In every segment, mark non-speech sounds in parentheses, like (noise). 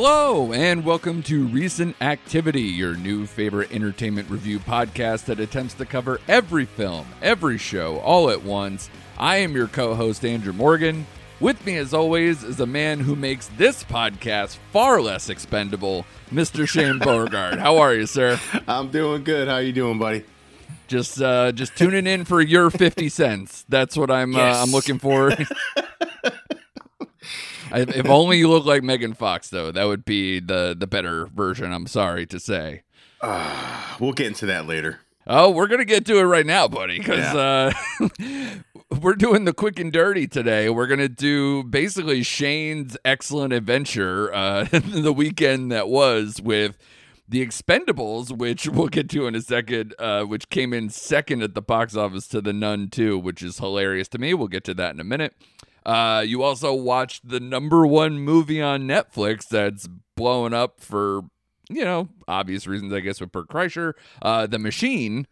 Hello, and welcome to Recent Activity, your new favorite entertainment review podcast that attempts to cover every film, every show, all at once. I am your co host, Andrew Morgan. With me, as always, is a man who makes this podcast far less expendable, Mr. Shane (laughs) Beauregard. How are you, sir? I'm doing good. How you doing, buddy? Just, uh, just tuning in for your fifty cents. That's what I'm. Yes. Uh, I'm looking for. (laughs) I- if (laughs) only you look like Megan Fox, though, that would be the the better version. I'm sorry to say. (sighs) We'll get into that later. Oh, we're gonna get to it right now, buddy, because uh, (laughs) we're doing the quick and dirty today. We're gonna do basically Shane's excellent adventure, uh, (laughs) the weekend that was with the Expendables, which we'll get to in a second, uh, which came in second at the box office to the Nun 2, which is hilarious to me. We'll get to that in a minute. Uh, you also watched the number one movie on Netflix that's blowing up for, you know, obvious reasons, I guess, with Bert Kreischer, uh, The Machine,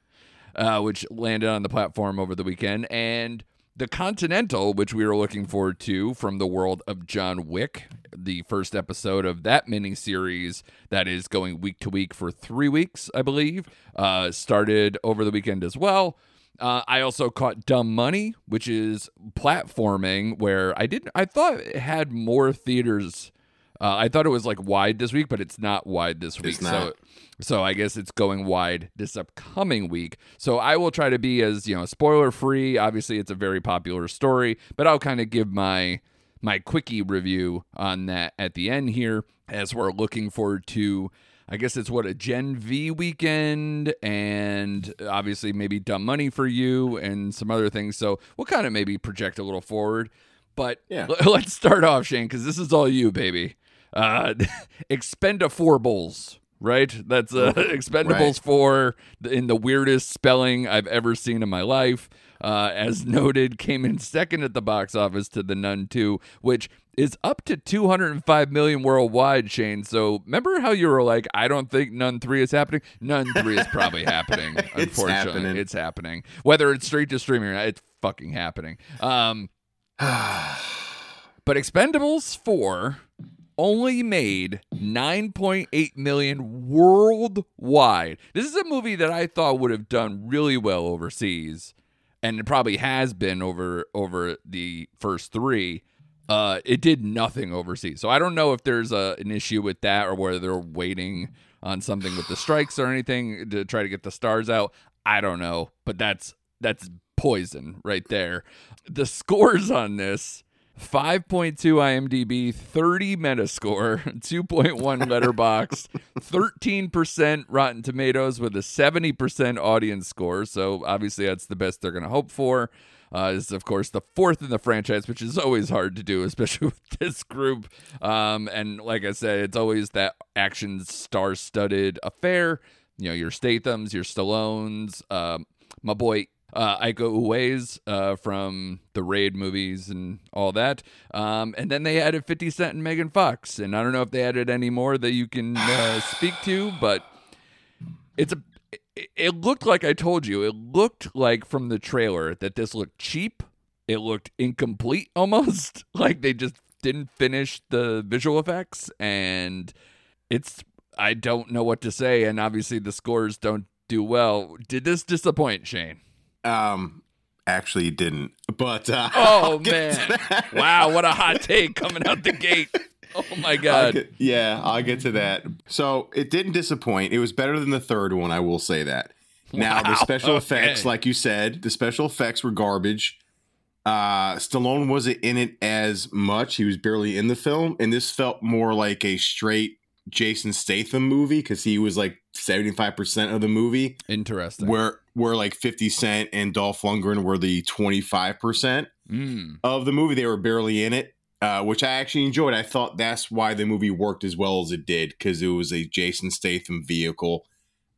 uh, which landed on the platform over the weekend, and The Continental, which we were looking forward to from the world of John Wick, the first episode of that mini series that is going week to week for three weeks, I believe, uh, started over the weekend as well. Uh, I also caught Dumb Money, which is platforming where I didn't. I thought it had more theaters. Uh, I thought it was like wide this week, but it's not wide this week. So, so I guess it's going wide this upcoming week. So I will try to be as you know spoiler free. Obviously, it's a very popular story, but I'll kind of give my my quickie review on that at the end here as we're looking forward to I guess it's what a Gen V weekend and obviously maybe dumb money for you and some other things. So we'll kind of maybe project a little forward. But Yeah. l- (laughs) let's start off, Shane, because this is all you, baby. Uh, (laughs) Expendables, right? That's uh, (laughs) Expendables Right. 4 in the weirdest spelling I've ever seen in my life. Uh, as (laughs) noted, came in second at the box office to The Nun 2, which is up to 205 million worldwide, Shane. So remember how you were like, I don't think Nun 3 is happening? Nun 3 is probably (laughs) happening, It's unfortunately. happening. It's happening. Whether it's straight to streaming or not, it's fucking happening. Um, (sighs) but Expendables 4 only made 9.8 million worldwide. This is a movie that I thought would have done really well overseas and it probably has been over over the first 3. Uh it did nothing overseas. So I don't know if there's a an issue with that or whether they're waiting on something with the strikes or anything to try to get the stars out. I don't know, but that's that's poison right there. The scores on this 5.2 IMDb, 30 Metascore, (laughs) 2.1 (laughs) Letterbox, 13% Rotten Tomatoes with a 70% audience score. So obviously that's the best they're going to hope for. Uh, is of course the fourth in the franchise, which is always hard to do, (laughs) especially with this group. Um, and like I said, it's always that action star-studded affair. You know, your Statham's, your Stallones, um, my boy uh, Iko Uwais uh, from the Raid movies and all that. Um, and then they added 50 Cent and Megan Fox. And I don't know if they added any more that you can uh, (sighs) speak to, but it's a. It looked like I told you. It looked like from the trailer that this looked cheap. It looked incomplete (laughs) almost. like they just didn't finish the visual effects. And it's. I don't know what to say. And obviously the scores don't do well. Did this disappoint, Shane? Um, actually, didn't. But uh, Oh (laughs) I'll man! wow, what a hot take coming out the gate. Oh my I'll god! get- yeah, I'll get to that. So it didn't disappoint. It was better than the third one. I will say that. Now the special okay. effects, like you said, the special effects were garbage. Uh, Stallone wasn't in it as much. He was barely in the film, and this felt more like a straight Jason Statham movie because he was like seventy five percent of the movie. Interesting. where where like 50 Cent and Dolph Lundgren were the 25% Mm, of the movie. They were barely in it, uh, which I actually enjoyed. I thought that's why the movie worked as well as it did because it was a Jason Statham vehicle.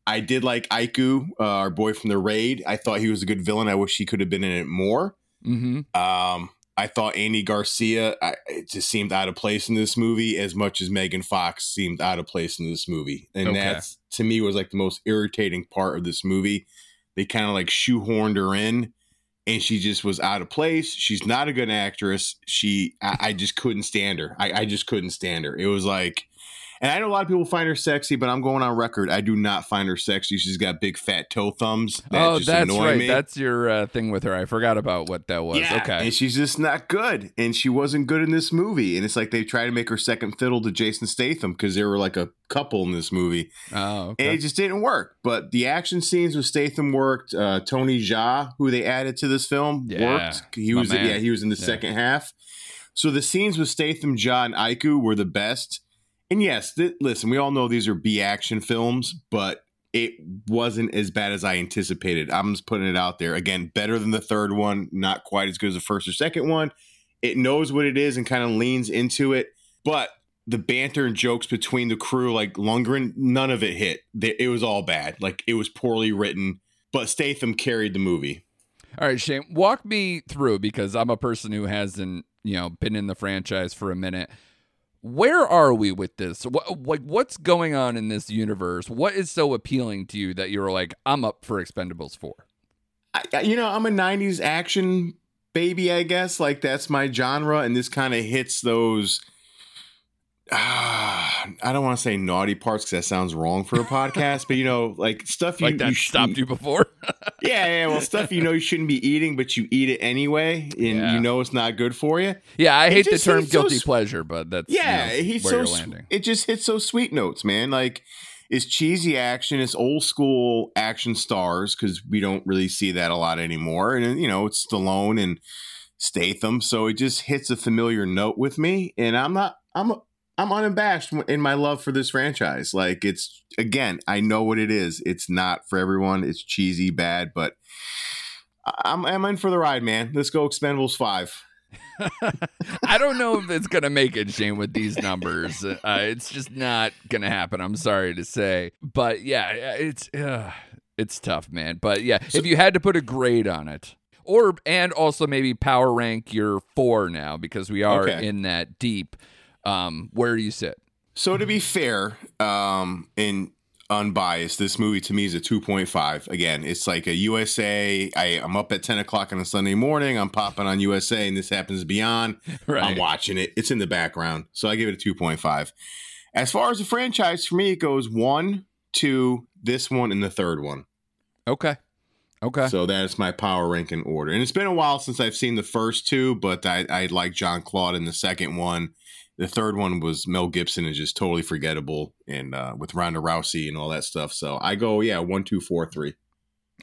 I did like Iko, uh, our boy from the raid. I thought he was a good villain. I wish he could have been in it more. hmm Um, I thought Andy Garcia I, it just seemed out of place in this movie as much as Megan Fox seemed out of place in this movie, and Okay. that's to me was like the most irritating part of this movie. They kind of like shoehorned her in, and she just was out of place. She's not a good actress. She, I, I just couldn't stand her. I, I just couldn't stand her. It was like And I know a lot of people find her sexy, but I'm going on record. I do not find her sexy. She's got big fat toe thumbs. That oh, that's right. Me. That's your uh, thing with her. I forgot about what that was. yeah, okay. and she's just not good. And she wasn't good in this movie. And it's like they try to make her second fiddle to Jason Statham because they were like a couple in this movie, oh, and it just didn't work. But the action scenes with Statham worked. Uh, Tony Jaa, who they added to this film, Yeah, worked. He my was man. yeah, he was in the Yeah. second half. So the scenes with Statham, Jaa, and Iko were the best. And yes, th- listen, we all know these are B action films, but it wasn't as bad as I anticipated. I'm just putting it out there. Again, better than the third one, not quite as good as the first or second one. It knows what it is and kind of leans into it, but the banter and jokes between the crew, like Lundgren, none of it hit. It was all bad. Like it was poorly written, but Statham carried the movie. All right, Shane, walk me through because I'm a person who hasn't, you know, been in the franchise for a minute. Where are we with this? What, like, what's going on in this universe? What is so appealing to you that you're like, I'm up for Expendables four? You know, I'm a '90s action baby, I guess. Like that's my genre, and this kind of hits those. Ah, (sighs) I don't want to say naughty parts because that sounds wrong for a podcast, but you know, like stuff you, Like that you stopped you before? (laughs) Yeah, yeah, well, stuff you know you shouldn't be eating, but you eat it anyway, and Yeah. you know it's not good for you. yeah, I hate the term seems so guilty pleasure, but that's Yeah, you know, he's where so you're landing. it just hits so sweet notes, man. Like it's cheesy action, it's old school action stars because we don't really see that a lot anymore, and you know it's Stallone and Statham, so it just hits a familiar note with me, and I'm not, I'm. I'm unabashed in my love for this franchise. Like it's again, I know what it is. It's not for everyone. It's cheesy, bad, but I'm I'm in for the ride, man. Let's go Expendables five. (laughs) I don't know if it's gonna make it, Shane, with these numbers. Uh, it's just not gonna happen. I'm sorry to say, but yeah, it's uh, it's tough, man. But yeah, So- if you had to put a grade on it, or and also maybe power rank your four now because we are Okay. in that deep. Um, where do you sit? So to be fair, um, and unbiased, this movie to me is a 2.5. Again, it's like a USA. I, I'm up at 10 o'clock on a Sunday morning. I'm popping on USA, and this happens beyond. (laughs) Right. I'm watching it. It's in the background. So I give it a 2.5. As far as the franchise, for me, it goes one, two, this one, and the third one. Okay. Okay. So that is my power ranking order. And it's been a while since I've seen the first two, but I, I like Jean Claude in the second one. The third one was Mel Gibson is just totally forgettable and uh, with Ronda Rousey and all that stuff. So I go, yeah, one, two, four, three.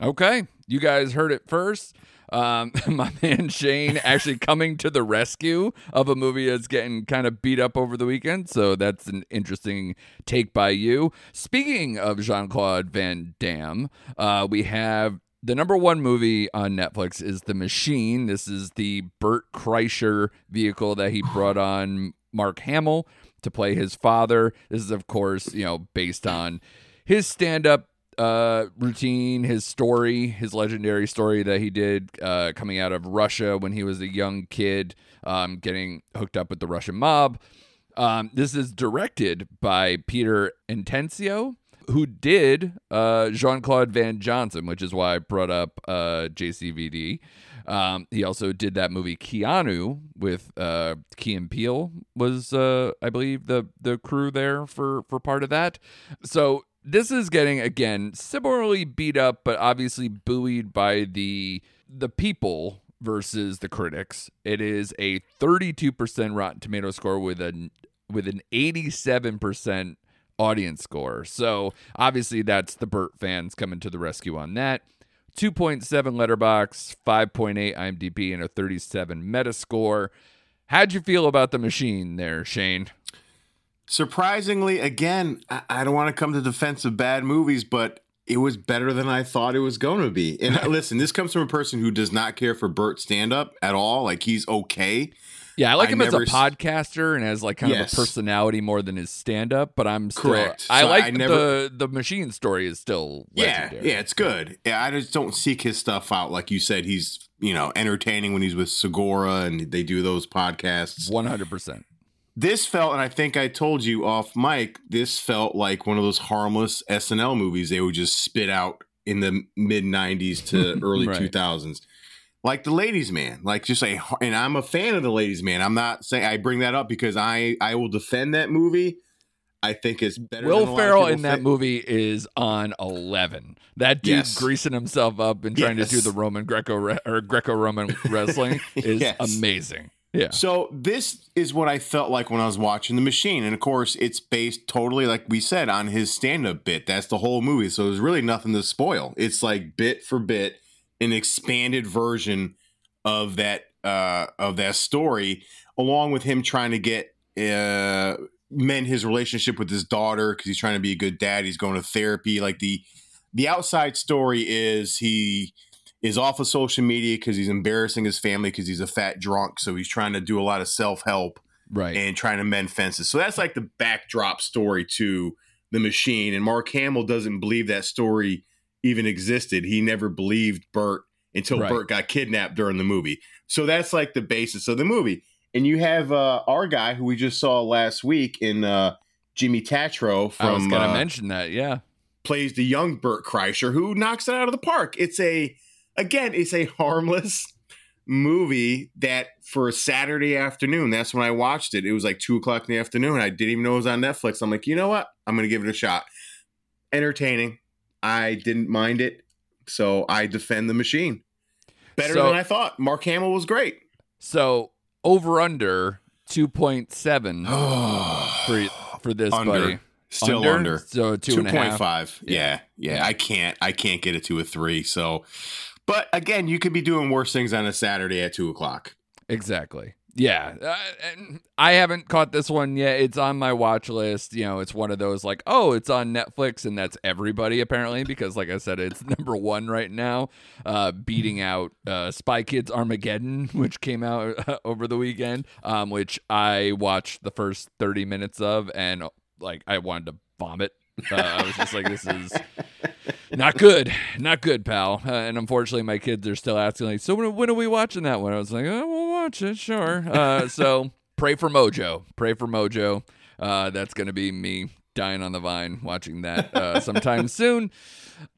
Okay, you guys heard it first. Um, (laughs) my man Shane actually coming to the rescue of a movie that's getting kind of beat up over the weekend. So that's an interesting take by you. Speaking of Jean Claude Van Damme, uh, we have the number one movie on Netflix is The Machine. This is the Bert Kreischer vehicle that he brought on Mark Hamill to play his father. This is, of course, you know, based on his stand-up uh, routine, his story, his legendary story that he did uh, coming out of Russia when he was a young kid, um, getting hooked up with the Russian mob. Um, this is directed by Peter Atencio, who did uh, Jean Claude Van Johnson, which is why I brought up uh, JCVD. Um, he also did that movie Keanu with uh, Key and Peele was, uh, I believe, the the crew there for for part of that. So this is getting again similarly beat up, but obviously buoyed by the the people versus the critics. It is a 32% Rotten Tomato score with an with an 87% audience score. So obviously that's the Bert fans coming to the rescue on that. 2.7 letterbox, 5.8 IMDb, and a 37 Metascore. How'd you feel about the machine there, Shane? Surprisingly, again, I, I don't want to come to defense of bad movies, but it was better than I thought it was going to be. And uh, (laughs) listen, this comes from a person who does not care for Bert stand up at all. Like he's okay. Yeah, I like I him as a podcaster and as like kind Yes. of a personality more than his stand up, but I'm still Correct. I So like I the never- the machine story is still Yeah, yeah, it's good. Yeah, I just don't seek his stuff out. Like you said, he's you know entertaining when he's with Segura and they do those podcasts. 100%. This felt, and I think I told you off mic, this felt like one of those harmless SNL movies they would just spit out in the mid '90s to (laughs) early Right. 2000s, like the Ladies Man. Like just a, and I'm a fan of the Ladies Man. I'm not saying I bring that up because I I will defend that movie. I think it's better. Will than a lot of Ferrell in that think. movie is on eleven. That dude Yes. greasing himself up and trying to do the Roman greco or greco-roman (laughs) wrestling is Yes. amazing. Yeah, So this is what I felt like when I was watching The Machine, and of course, it's based totally, like we said, on his stand-up bit. That's the whole movie. So there's really nothing to spoil. It's like bit for bit, an expanded version of that uh, of that story, along with him trying to get uh, mend his relationship with his daughter because he's trying to be a good dad. He's going to therapy. Like the the outside story is he is off of social media because he's embarrassing his family because he's a fat drunk. So he's trying to do a lot of self help right. and trying to mend fences. So that's like the backdrop story to the machine. And Mark Hamill doesn't believe that story even existed. He never believed Bert until Right. Bert got kidnapped during the movie. So that's like the basis of the movie. And you have uh, our guy who we just saw last week in uh, Jimmy Tatro from. I was gonna uh, mention that. Yeah, plays the young Bert Kreischer who knocks it out of the park. It's a again, it's a harmless movie that for a Saturday afternoon, that's when I watched it. It was like two o'clock in the afternoon. I didn't even know it was on Netflix. I'm like, you know what? I'm gonna give it a shot. Entertaining. I didn't mind it. So I defend the machine. Better So- than I thought. Mark Hamill was great. so over under two point seven (sighs) for for this Under. buddy. Still under. So two two and a point half. five. Yeah, yeah, Yeah. I can't. I can't get it to a three. So, but again, you could be doing worse things on a Saturday at two o'clock. Exactly. Yeah, uh, and I haven't caught this one yet. It's on my watch list. You know, it's one of those like, oh, it's on Netflix, and that's everybody apparently because, like I said, it's (laughs) number one right now, uh, beating out uh, Spy Kids Armageddon, (laughs) which came out uh, over the weekend, um, which I watched the first thirty minutes of, and like I wanted to vomit. Uh, I was just like, this is not good, not good, pal. Uh, and unfortunately, my kids are still asking, like, so when, when are we watching that one? I was like, oh, we'll watch it, sure. Uh, so pray for Mojo. Pray for Mojo. Uh, that's to be me dying on the vine watching that uh, sometime soon.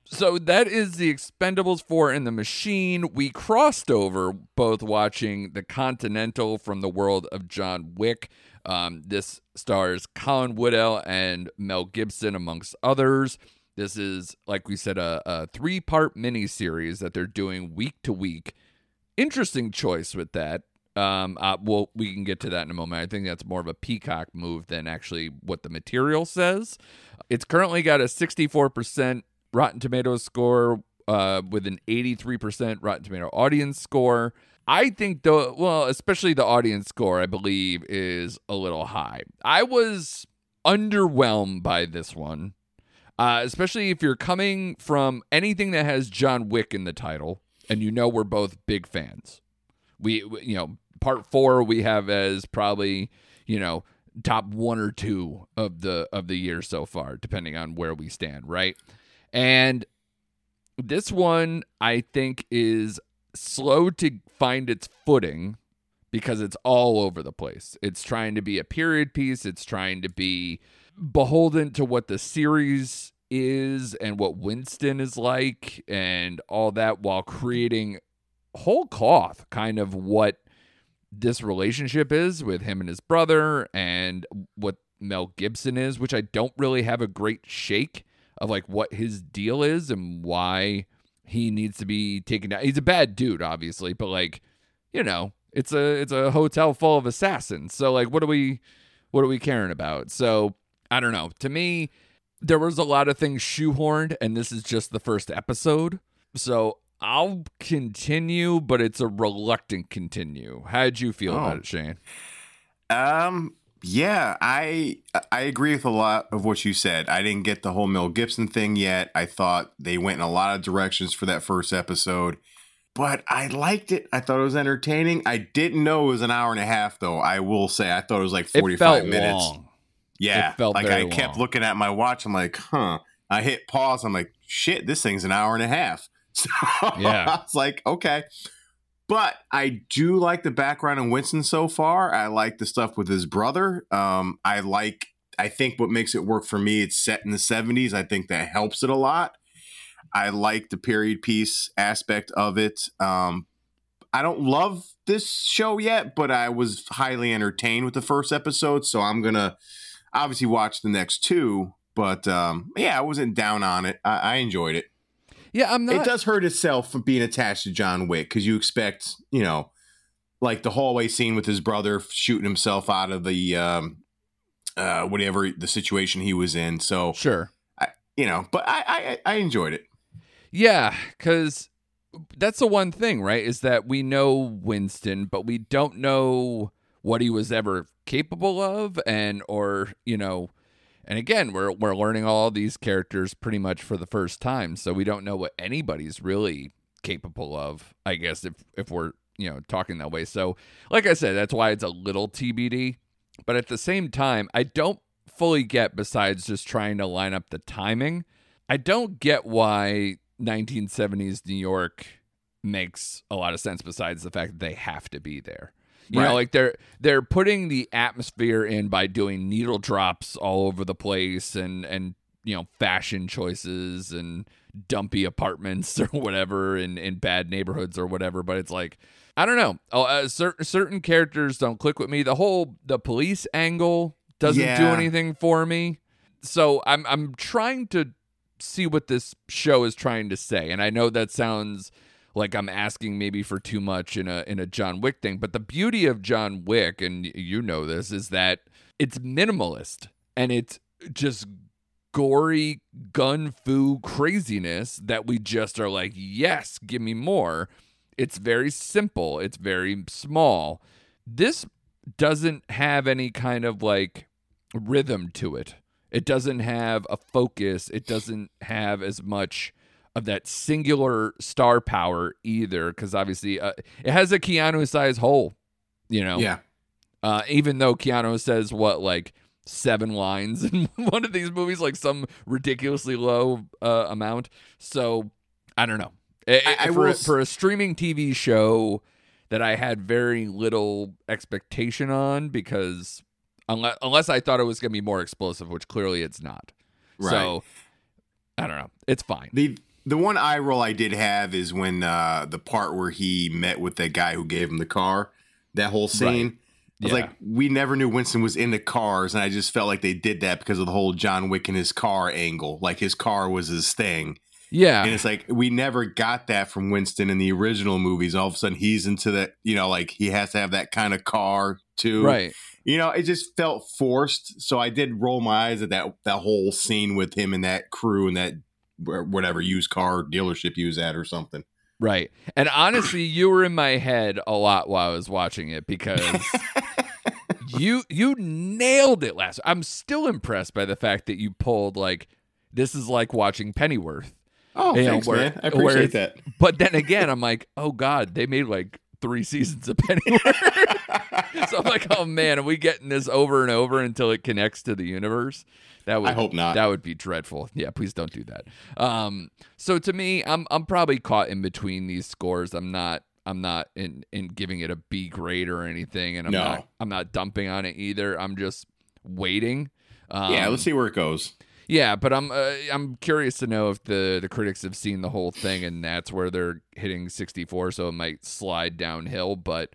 So that is the Expendables 4 and the Machine. We crossed over both watching The Continental from the world of John Wick. Um, this stars Colin Woodell and Mel Gibson, amongst others. This is, like we said, a, a three part miniseries that they're doing week to week. Interesting choice with that. Um, uh, well, we can get to that in a moment. I think that's more of a peacock move than actually what the material says. It's currently got a 64% Rotten Tomatoes score uh, with an 83% Rotten Tomato audience score. I think the well, especially the audience score, I believe, is a little high. I was underwhelmed by this one, uh, especially if you're coming from anything that has John Wick in the title, and you know we're both big fans. We, you know, part four we have as probably you know top one or two of the of the year so far, depending on where we stand, right? And this one I think is slow to find its footing because it's all over the place. It's trying to be a period piece, it's trying to be beholden to what the series is and what Winston is like and all that while creating whole cloth kind of what this relationship is with him and his brother and what Mel Gibson is, which I don't really have a great shake of like what his deal is and why he needs to be taken down. He's a bad dude, obviously, but like, you know, it's a it's a hotel full of assassins. So like what are we what are we caring about? So I don't know. To me, there was a lot of things shoehorned, and this is just the first episode. So I'll continue, but it's a reluctant continue. How'd you feel Oh. about it, Shane? Um, yeah, I I agree with a lot of what you said. I didn't get the whole Mel Gibson thing yet. I thought they went in a lot of directions for that first episode, but I liked it. I thought it was entertaining. I didn't know it was an hour and a half, though. I will say I thought it was like 45 it felt minutes. long. Yeah, It felt like I kept long. looking at my watch. I'm like, huh. I hit pause. I'm like, shit, this thing's an hour and a half. (laughs) So Yeah. I was like, okay. But I do like the background in Winston so far. I like the stuff with his brother. Um, I like. I think what makes it work for me, it's set in the 70s. I think that helps it a lot. I like the period piece aspect of it. Um, I don't love this show yet, but I was highly entertained with the first episode, so I'm gonna obviously watch the next two, but um, yeah, I wasn't down on it. I, I enjoyed it. Yeah, I'm not. It does hurt itself from being attached to John Wick because you expect, you know, like the hallway scene with his brother shooting himself out of the um, uh, whatever the situation he was in. So Sure. I, you know, but I I, I enjoyed it. Yeah, because that's the one thing, right? Is that we know Winston, but we don't know what he was ever capable of, and or you know, and again, we're we're learning all these characters pretty much for the first time, so we don't know what anybody's really capable of. I guess if if we're you know talking that way. So, like I said, that's why it's a little TBD. But at the same time, I don't fully get. Besides just trying to line up the timing, I don't get why 1970s New York makes a lot of sense besides the fact that they have to be there. You Right. know, like they're they're putting the atmosphere in by doing needle drops all over the place and and you know fashion choices and dumpy apartments (laughs) or whatever in in bad neighborhoods or whatever. But it's like I don't know. Oh, uh, certain certain characters don't click with me. The whole the police angle doesn't do anything for me. So I'm I'm trying to see what this show is trying to say. And I know that sounds like I'm asking maybe for too much in a in a John Wick thing, but the beauty of John Wick and you know this is that it's minimalist and it's just gory gun foo craziness that we just are like, "Yes, give me more." It's very simple, it's very small. This doesn't have any kind of like rhythm to it. It doesn't have a focus. It doesn't have as much of that singular star power either, because obviously uh, it has a Keanu size hole. You know, Yeah. uh, even though Keanu says what like seven lines (laughs) in one of these movies, like some ridiculously low uh, amount. So I don't know. I- I- I for, will for a streaming TV show that I had very little expectation on because unless unless I thought it was going to be more explosive, which clearly it's not. Right. So I don't know. It's fine. The the one eye roll I did have is when uh the part where he met with that guy who gave him the car. That whole scene. I was Yeah. like, we never knew Winston was into cars, and I just felt like they did that because of the whole John Wick and his car angle. Like his car was his thing. yeah, And it's like we never got that from Winston in the original movies. All of a sudden he's into that, you know, like he has to have that kind of car too. right. You know, it just felt forced. So I did roll my eyes at that that whole scene with him and that crew and that whatever used car dealership you was at or something. Right. And honestly, you were in my head a lot while I was watching it because (laughs) you you nailed it last. I'm still impressed by the fact that you pulled like this is like watching Pennyworth. Oh, You know, thanks, where- man. I appreciate that. But then again, I'm like, oh god, they made like three seasons of Pennyworth. so I'm like, oh man, are we getting this over and over until it connects to the universe? That would I hope not. that would be dreadful. Yeah, please don't do that. Um, so to me, I'm I'm probably caught in between these scores. I'm not I'm not in in giving it a B grade or anything, and I'm No. not I'm not dumping on it either. I'm just waiting. Um, yeah, let's see where it goes. Yeah, but I'm uh, I'm curious to know if the the critics have seen the whole thing and that's where they're hitting 64, so it might slide downhill. But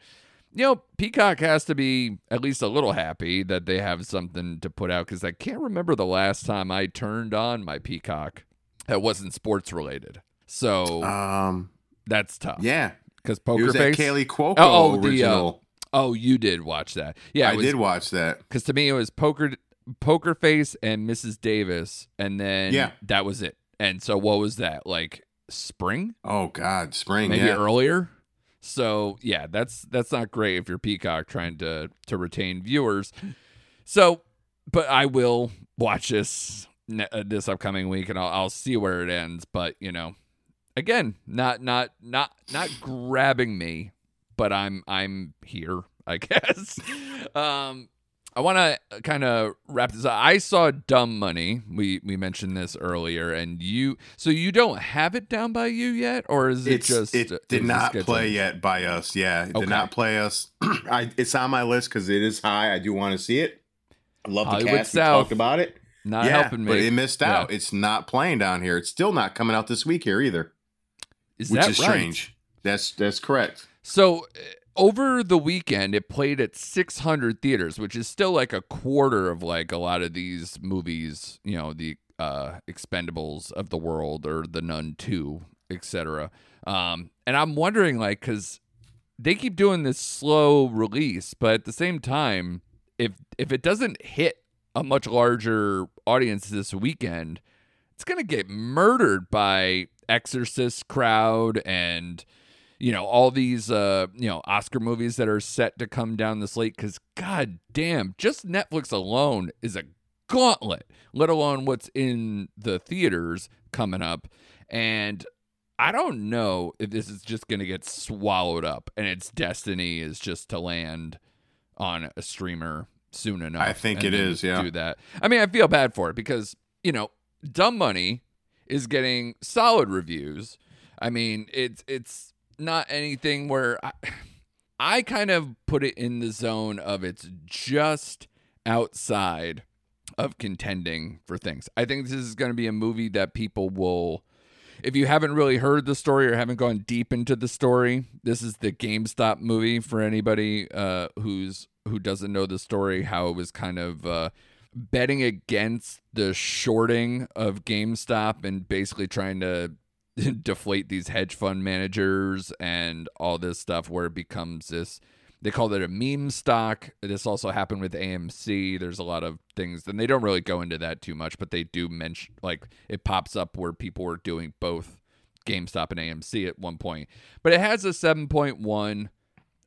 you know, Peacock has to be at least a little happy that they have something to put out because I can't remember the last time I turned on my Peacock that wasn't sports related. So Um, that's tough. yeah, because it Poker was that Face. Kaley Cuoco Oh, oh, the, uh, oh, you did watch that? Yeah, I was, did watch that. because to me it was poker poker face and mrs davis and then Yeah. that was it and so what was that like spring Oh God, spring. maybe yeah. earlier so yeah that's that's not great if you're peacock trying to to retain viewers so but i will watch this uh, this upcoming week and I'll, I'll see where it ends but you know again not not not not grabbing me but i'm i'm here i (laughs) guess um I want to kind of wrap this up. I saw Dumb Money. We we mentioned this earlier, and you. So you don't have it down by you yet, or is it It's, just? it did not play yet by us. Yeah, it Okay. did not play us. (clears throat) I, it's on my list because it is high. I do want to see it. I love the Hollywood cast. We South. talked about it. Not yeah, helping me. but it missed Yeah. out. It's not playing down here. It's still not coming out this week here either, is which that is right? strange. That's that's correct. So, uh, over the weekend it played at 600 theaters which is still like a quarter of like a lot of these movies you know the uh expendables of the world or the nun 2 etc um and i'm wondering like because they keep doing this slow release but at the same time if if it doesn't hit a much larger audience this weekend it's gonna get murdered by exorcist crowd and you know all these uh you know oscar movies that are set to come down the slate because god damn just netflix alone is a gauntlet let alone what's in the theaters coming up. And i don't know if this is just gonna get swallowed up and its destiny is just to land on a streamer soon enough I think it is, yeah. do that. I mean i feel bad for it because you know dumb money is getting solid reviews. I mean it's it's not anything where I, I kind of put it in the zone of it's just outside of contending for things. I think this is going to be a movie that people will if you haven't really heard the story or haven't gone deep into the story, this is the GameStop movie for anybody uh, who's who doesn't know the story. How it was kind of uh, betting against the shorting of GameStop and basically trying to (laughs) deflate these hedge fund managers and all this stuff, where it becomes this. They call it a meme stock. This also happened with AMC. There's a lot of things, and they don't really go into that too much, but they do mention like it pops up where people were doing both GameStop and AMC at one point. But it has a 7.1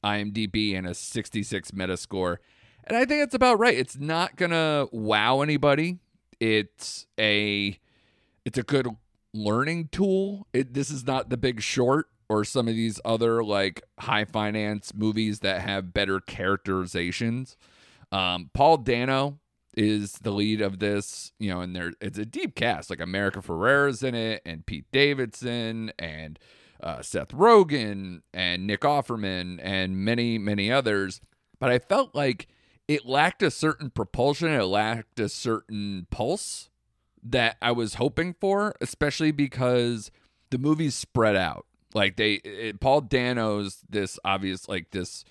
IMDb and a 66 Metascore. And I think it's about right. It's not to wow anybody. It's a it's a good learning tool. It, this is not the big short or some of these other like high finance movies that have better characterizations. Um, Paul Dano is the lead of this, you know, and there it's a deep cast like America Ferrera's in it and Pete Davidson and uh, Seth Rogen and Nick Offerman and many many others. But I felt like it lacked a certain propulsion. It lacked a certain pulse that I was hoping for, especially because the movie's spread out. Like they, it, Paul Dano's this obvious, like this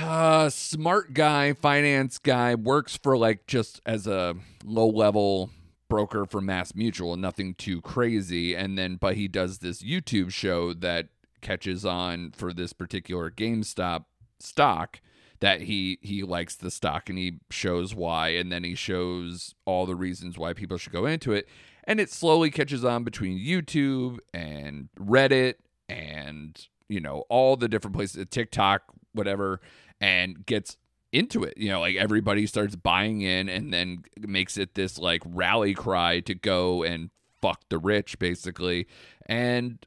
uh, smart guy, finance guy, works for like just as a low level broker for Mass Mutual, nothing too crazy. And then, but he does this YouTube show that catches on for this particular GameStop stock that he he likes the stock and he shows why and then he shows all the reasons why people should go into it. And it slowly catches on between YouTube and Reddit and you know all the different places TikTok whatever and gets into it. You know like everybody starts buying in and then makes it this like rally cry to go and fuck the rich basically. And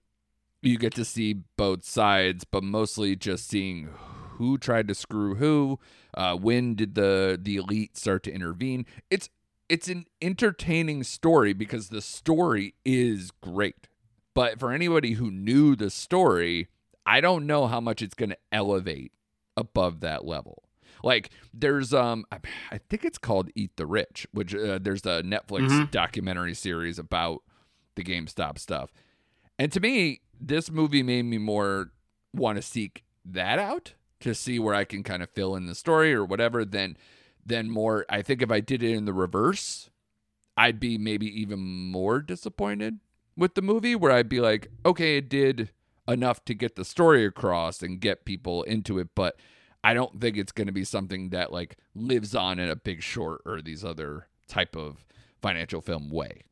you get to see both sides but mostly just seeing who tried to screw who uh, when did the the elite start to intervene. It's it's an entertaining story because the story is great. But for anybody who knew the story i don't know how much it's going to elevate above that level. Like there's um i think it's called eat the rich which uh, there's a netflix Mhm. documentary series about the gamestop stuff. And to me this movie made me more want to seek that out to see where i can kind of fill in the story or whatever than than more i think if i did it in the reverse i'd be maybe even more disappointed with the movie where i'd be like okay it did enough to get the story across and get people into it but I don't think it's going to be something that like lives on in a big short or these other type of financial film way.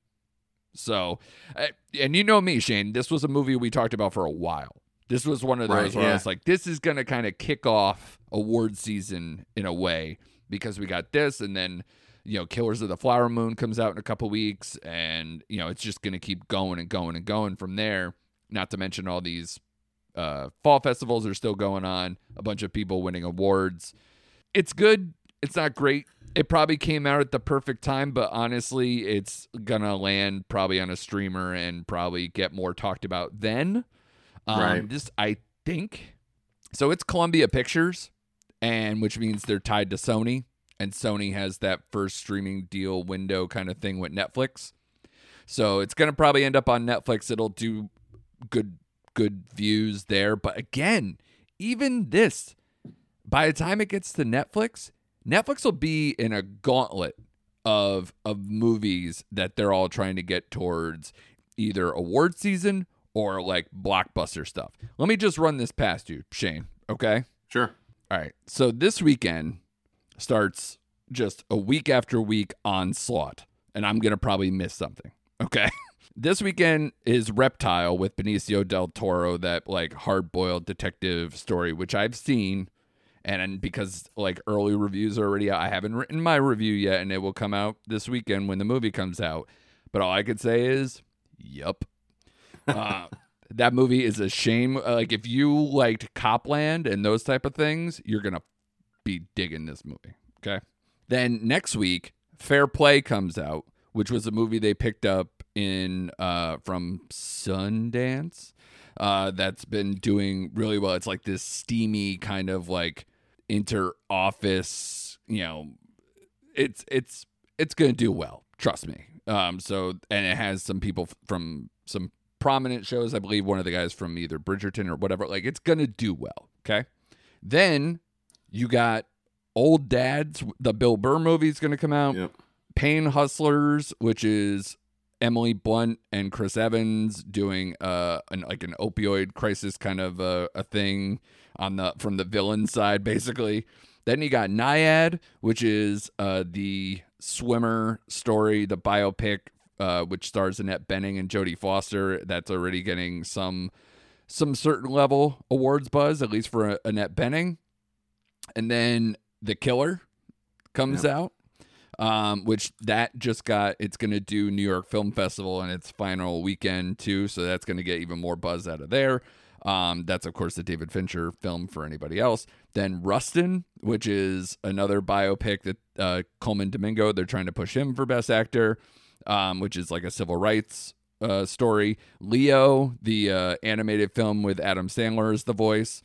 So, uh, and you know me, Shane, this was a movie we talked about for a while. This was one of those Right, where I was like, this is going to kind of kick off award season in a way because we got this and then, you know, Killers of the Flower Moon comes out in a couple weeks and, you know, it's just going to keep going and going and going from there. Not to mention all these uh, fall festivals are still going on, a bunch of people winning awards. It's good. It's not great. It probably came out at the perfect time, but honestly, it's gonna land probably on a streamer and probably get more talked about then. Um, Right. Just I think. So it's Columbia Pictures, and which means they're tied to Sony, and Sony has that first streaming deal window kind of thing with Netflix. So it's gonna probably end up on Netflix. It'll do good good views there, but again, even this, by the time it gets to Netflix, Netflix will be in a gauntlet of of movies that they're all trying to get towards either award season or like blockbuster stuff. Let me just run this past you, Shane. Okay. Sure. All right. So this weekend starts just a week after week onslaught, and I'm gonna probably miss something. Okay. (laughs) this weekend is Reptile with Benicio del Toro, that like hard boiled detective story, which I've seen. And because like early reviews are already out, I haven't written my review yet, and it will come out this weekend when the movie comes out. But all I could say is, yup. Uh, that movie is a shame. Uh, Like if you liked Cop Land and those type of things, you're gonna be digging this movie. Okay. Then next week, Fair Play comes out, which was a movie they picked up in uh, from Sundance. Uh, that's been doing really well. It's like this steamy kind of like inter office, you know, it's it's it's gonna do well. Trust me. Um, so and it has some people from some prominent shows. I believe one of the guys from either Bridgerton or whatever. Like it's gonna do well. Okay. Then you got Old Dads. The Bill Burr movie is gonna come out. Yep. Pain Hustlers, which is Emily Blunt and Chris Evans doing uh an, like an opioid crisis kind of a, a thing on the from the villain side basically. Then you got Nyad, which is uh the swimmer story, the biopic uh which stars Annette Bening and Jodie Foster that's already getting some some certain level awards buzz at least for uh, Annette Bening. And then The Killer comes out um, which that just got it's going to do New York Film Festival in its final weekend too, so that's going to get even more buzz out of there. Um, that's of course the David Fincher film for anybody else. Then Rustin, which is another biopic that uh, Colman Domingo they're trying to push him for Best Actor, um, which is like a civil rights uh, story. Leo, the uh, animated film with Adam Sandler as the voice.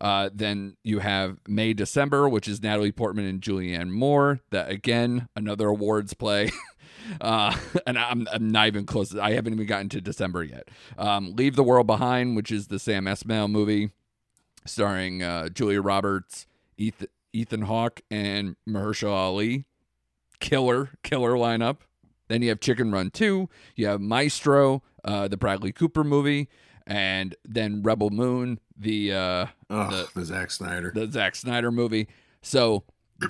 Uh, then you have May December, which is Natalie Portman and Julianne Moore. That again, another awards play. (laughs) uh, and I'm, I'm not even close. I haven't even gotten to December yet. Um, Leave the World Behind, which is the Sam Esmail movie, starring uh, Julia Roberts, Ethan, Ethan Hawke, and Mahershala Ali. Killer, killer lineup. Then you have Chicken Run 2. You have Maestro, uh, the Bradley Cooper movie, and then Rebel Moon, the uh, Oh, The- the, Zack Snyder. the Zack Snyder movie. So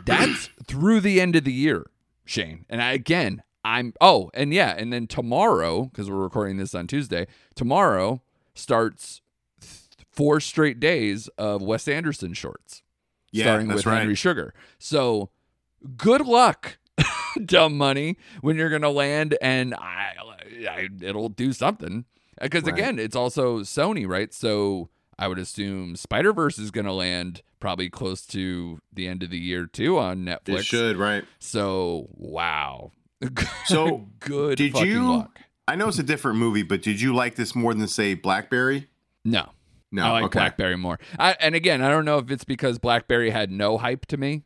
that's (clears throat) through the end of the year, Shane. And I, again, I'm oh, and yeah, and then tomorrow because we're recording this on Tuesday. Tomorrow starts th- four straight days of Wes Anderson shorts, yeah, starting with right. Henry Sugar. So good luck, (laughs) dumb money, when you're gonna land, and I, I it'll do something because Right. again, it's also Sony, right? So I would assume Spider Verse is gonna land probably close to the end of the year too on Netflix. It should, right? So wow. (laughs) So, good. did you- luck. I know it's a different movie, but did you like this more than say Blackberry? No, No, I like okay. Blackberry more. I, and again, I don't know if it's because Blackberry had no hype to me.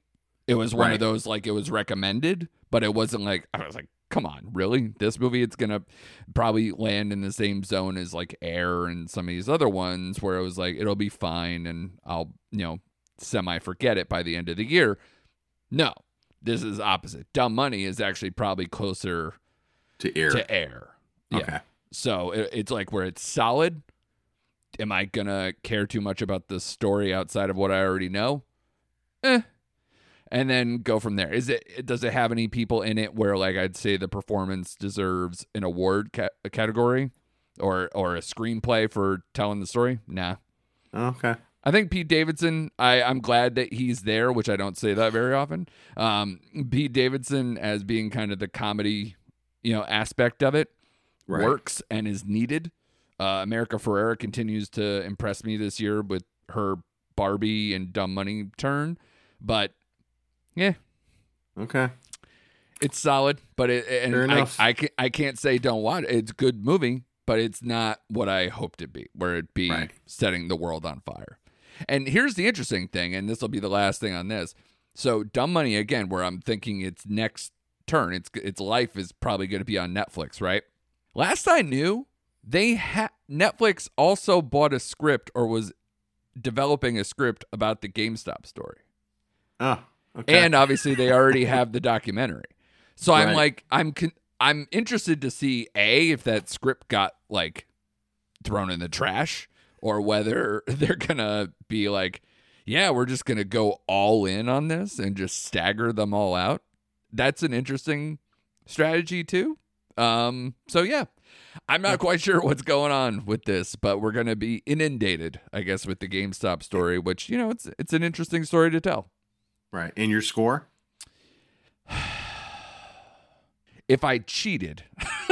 It was one of those like it was recommended, but it wasn't like I was like, come on, really? This movie it's gonna probably land in the same zone as like Air and some of these other ones where it was like it'll be fine and I'll you know semi forget it by the end of the year. No, this is opposite. Dumb Money is actually probably closer To air. to Air. Yeah. Okay. So it, it's like where it's solid. Am I gonna care too much about the story outside of what I already know? Eh. And then go from there. Is it? Does it have any people in it where, like, I'd say the performance deserves an award ca- category, or or a screenplay for telling the story? Nah. Okay. I think Pete Davidson. I I'm glad that he's there, which I don't say that very often. Um, Pete Davidson as being kind of the comedy, you know, aspect of it Right. works and is needed. Uh, America Ferrera continues to impress me this year with her Barbie and Dumb Money turn, but yeah, Okay. it's solid. But it and Fair I. I can I can't say don't watch. it. It's a good movie, but it's not what I hoped it be. Where it be Right. setting the world on fire. And here's the interesting thing, and this will be the last thing on this. So Dumb Money again, where I'm thinking its next turn, its its life is probably going to be on Netflix, right? Last I knew, they had Netflix also bought a script or was developing a script about the GameStop story. Oh, okay. And obviously they already have the documentary. So I'm like I'm con- I'm interested to see a if that script got like thrown in the trash or whether (laughs) they're going to be like yeah, we're just going to go all in on this and just stagger them all out. That's an interesting strategy too. Um so yeah. I'm not quite sure what's going on with this, but we're going to be inundated, I guess, with the GameStop story, which you know it's it's an interesting story to tell. Right. And your score? (sighs) If I cheated,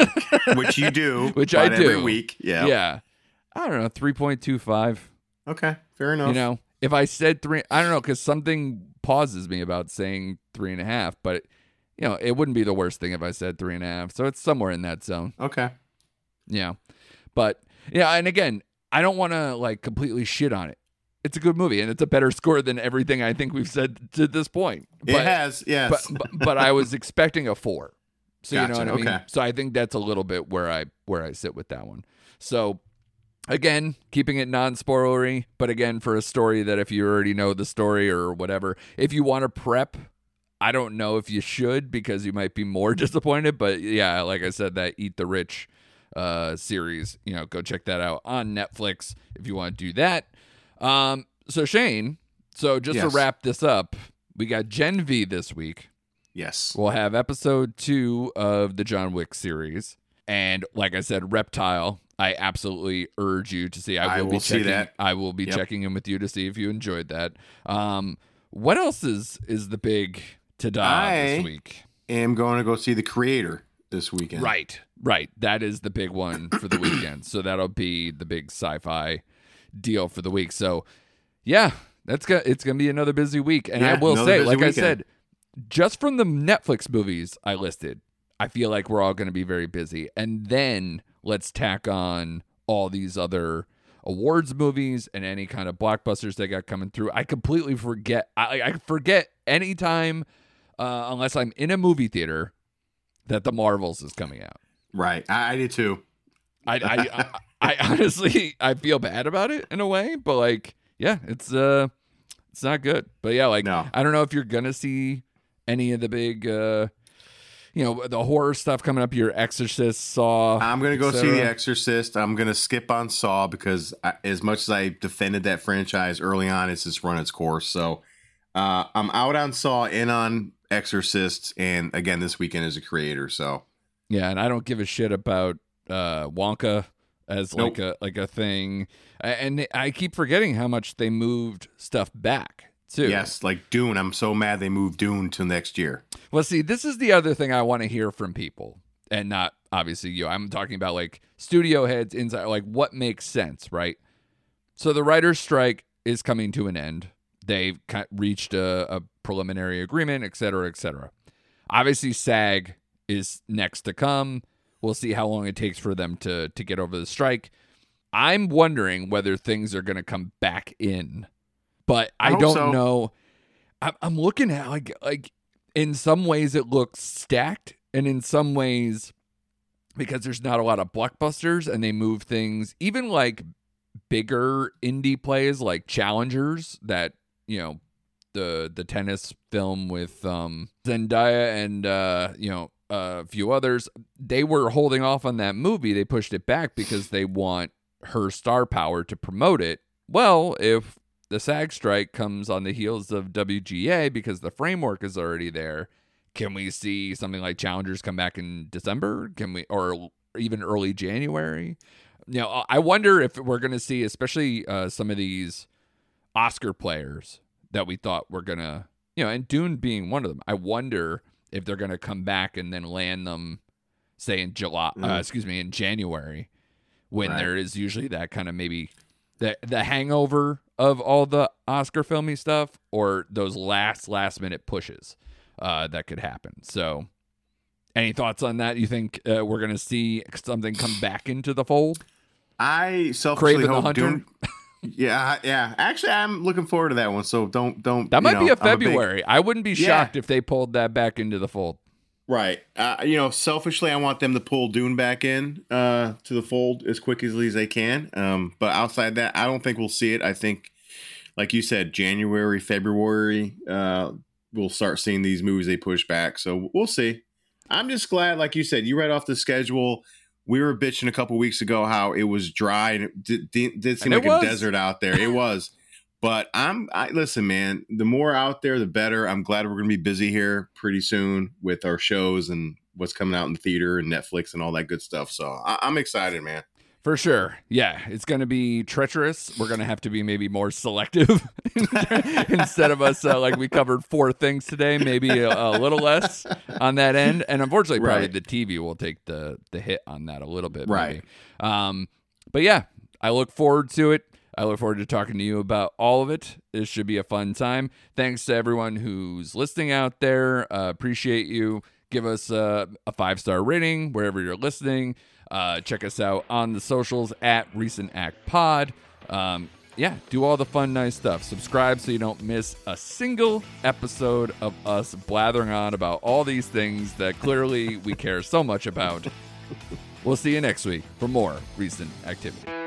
(laughs) Which you do. (laughs) Which I about every week. Yeah. yeah, I don't know, three point two five. Okay. Fair enough. You know, if I said three, I don't know, because something pauses me about saying three and a half, but you know, it wouldn't be the worst thing if I said three and a half. So it's somewhere in that zone. Okay. Yeah, but yeah, and again, I don't want to like completely shit on it. It's a good movie, and it's a better score than everything I think we've said to this point. it But- has. Yes. but, but but I was expecting a four. So you know Gotcha, what I mean. okay. So I think that's a little bit where I where I sit with that one. So again, keeping it non-spoilery, but again for a story that if you already know the story or whatever, if you want to prep, I don't know if you should because you might be more (laughs) disappointed. But yeah, like I said, that Eat the Rich uh series, you know, go check that out on Netflix if you want to do that. Um, so Shane, so just Yes. to wrap this up, we got Gen V this week. yes. We'll have episode two of the John Wick series. And like I said, Reptile, I absolutely urge you to see. I I will, be will see checking that. I will be Yep. checking in with you to see if you enjoyed that. Um what else is is the big ta-da I- this week? I am going to go see the creator this weekend. Right. Right. That is the big one for the weekend. So that'll be the big sci-fi deal for the week. So yeah, that's gonna it's gonna be another busy week. And I will say, like I said, just from the Netflix movies I listed, I feel like we're all gonna be very busy. And then let's tack on all these other awards movies and any kind of blockbusters they got coming through. I completely forget I I forget anytime uh, unless I'm in a movie theater that the Marvels is coming out. Right. I, I did too. I, I, (laughs) I, (laughs) honestly I feel bad about it in a way, but like, yeah, it's uh, it's not good. But yeah, like, No. I don't know if you're gonna see any of the big, uh, you know, the horror stuff coming up. Your Exorcist, Saw. I'm going to go see The. Exorcist. I'm going to skip on Saw because I, as much as I defended that franchise early on, it's just run its course. So uh, I'm out on Saw, in on Exorcist, and again this weekend as a creator. So Yeah, and I don't give a shit about uh, Wonka as like a like a thing, and I keep forgetting how much they moved stuff back too. yes, like Dune. I'm so mad they moved Dune to next year. Well, see, this is the other thing I want to hear from people, and not obviously you. I'm talking about like studio heads inside, like what makes sense, right? So the writers' strike is coming to an end. They've reached a, a preliminary agreement, et cetera, et cetera. Obviously, SAG is next to come. We'll see how long it takes for them to to get over the strike. I'm wondering whether things are going to come back in, but I I, don't so. know. I'm, I'm looking at like like in some ways it looks stacked, and in some ways because there's not a lot of blockbusters and they move things even like bigger indie plays like challengers that you know the the tennis film with um Zendaya and uh you know a few others they were holding off on that movie. They pushed it back because they want her star power to promote it. Well if the SAG strike comes on the heels of WGA because the framework is already there can we see something like challengers come back in December? Can we or even early January? You know I wonder if we're going to see especially uh, some of these Oscar players that we thought were gonna, you know, and Dune being one of them. I wonder if they're gonna come back and then land them, say in July, uh, Mm. excuse me, in January, when Right. there is usually that kind of maybe the the hangover of all the Oscar filmy stuff, or those last last minute pushes uh, that could happen. So. Any thoughts on that? You think uh, we're gonna see something come back into the fold? I selfishly Craven the hope? Yeah, yeah. Actually, I'm looking forward to that one. So don't don't. That you might know, be a I'm big- February. I wouldn't be Yeah. shocked if they pulled that back into the fold. Right. Uh, you know, selfishly, I want them to pull Dune back in uh, to the fold as quickly as they can. Um, but outside that, I don't think we'll see it. I think like you said, January, February, uh, we'll start seeing these movies they push back. So we'll see. I'm just glad, like you said, you read off the schedule. We were bitching a couple weeks ago how it was dry and it did, did, did seem And like a desert out there. It was. But I'm I listen, man, the more out there, the better. I'm glad we're gonna be busy here pretty soon with our shows and what's coming out in the theater and Netflix and all that good stuff. So I, I'm excited, man. For sure. Yeah, it's going to be treacherous. We're going to have to be maybe more selective (laughs) instead of us uh, like we covered four things today, maybe a, a little less on that end. And unfortunately, probably Right. the TV will take the the hit on that a little bit. Right. Maybe. Um, but yeah, I look forward to it. I look forward to talking to you about all of it. This should be a fun time. Thanks to everyone who's listening out there. Uh, appreciate you. Give us uh, a five star rating wherever you're listening. Uh, check us out on the socials at Recent Act Pod. Um, yeah, do all the fun, nice stuff. Subscribe so you don't miss a single episode of us blathering on about all these things that clearly we care so much about. (laughs) We'll see you next week for more recent activity.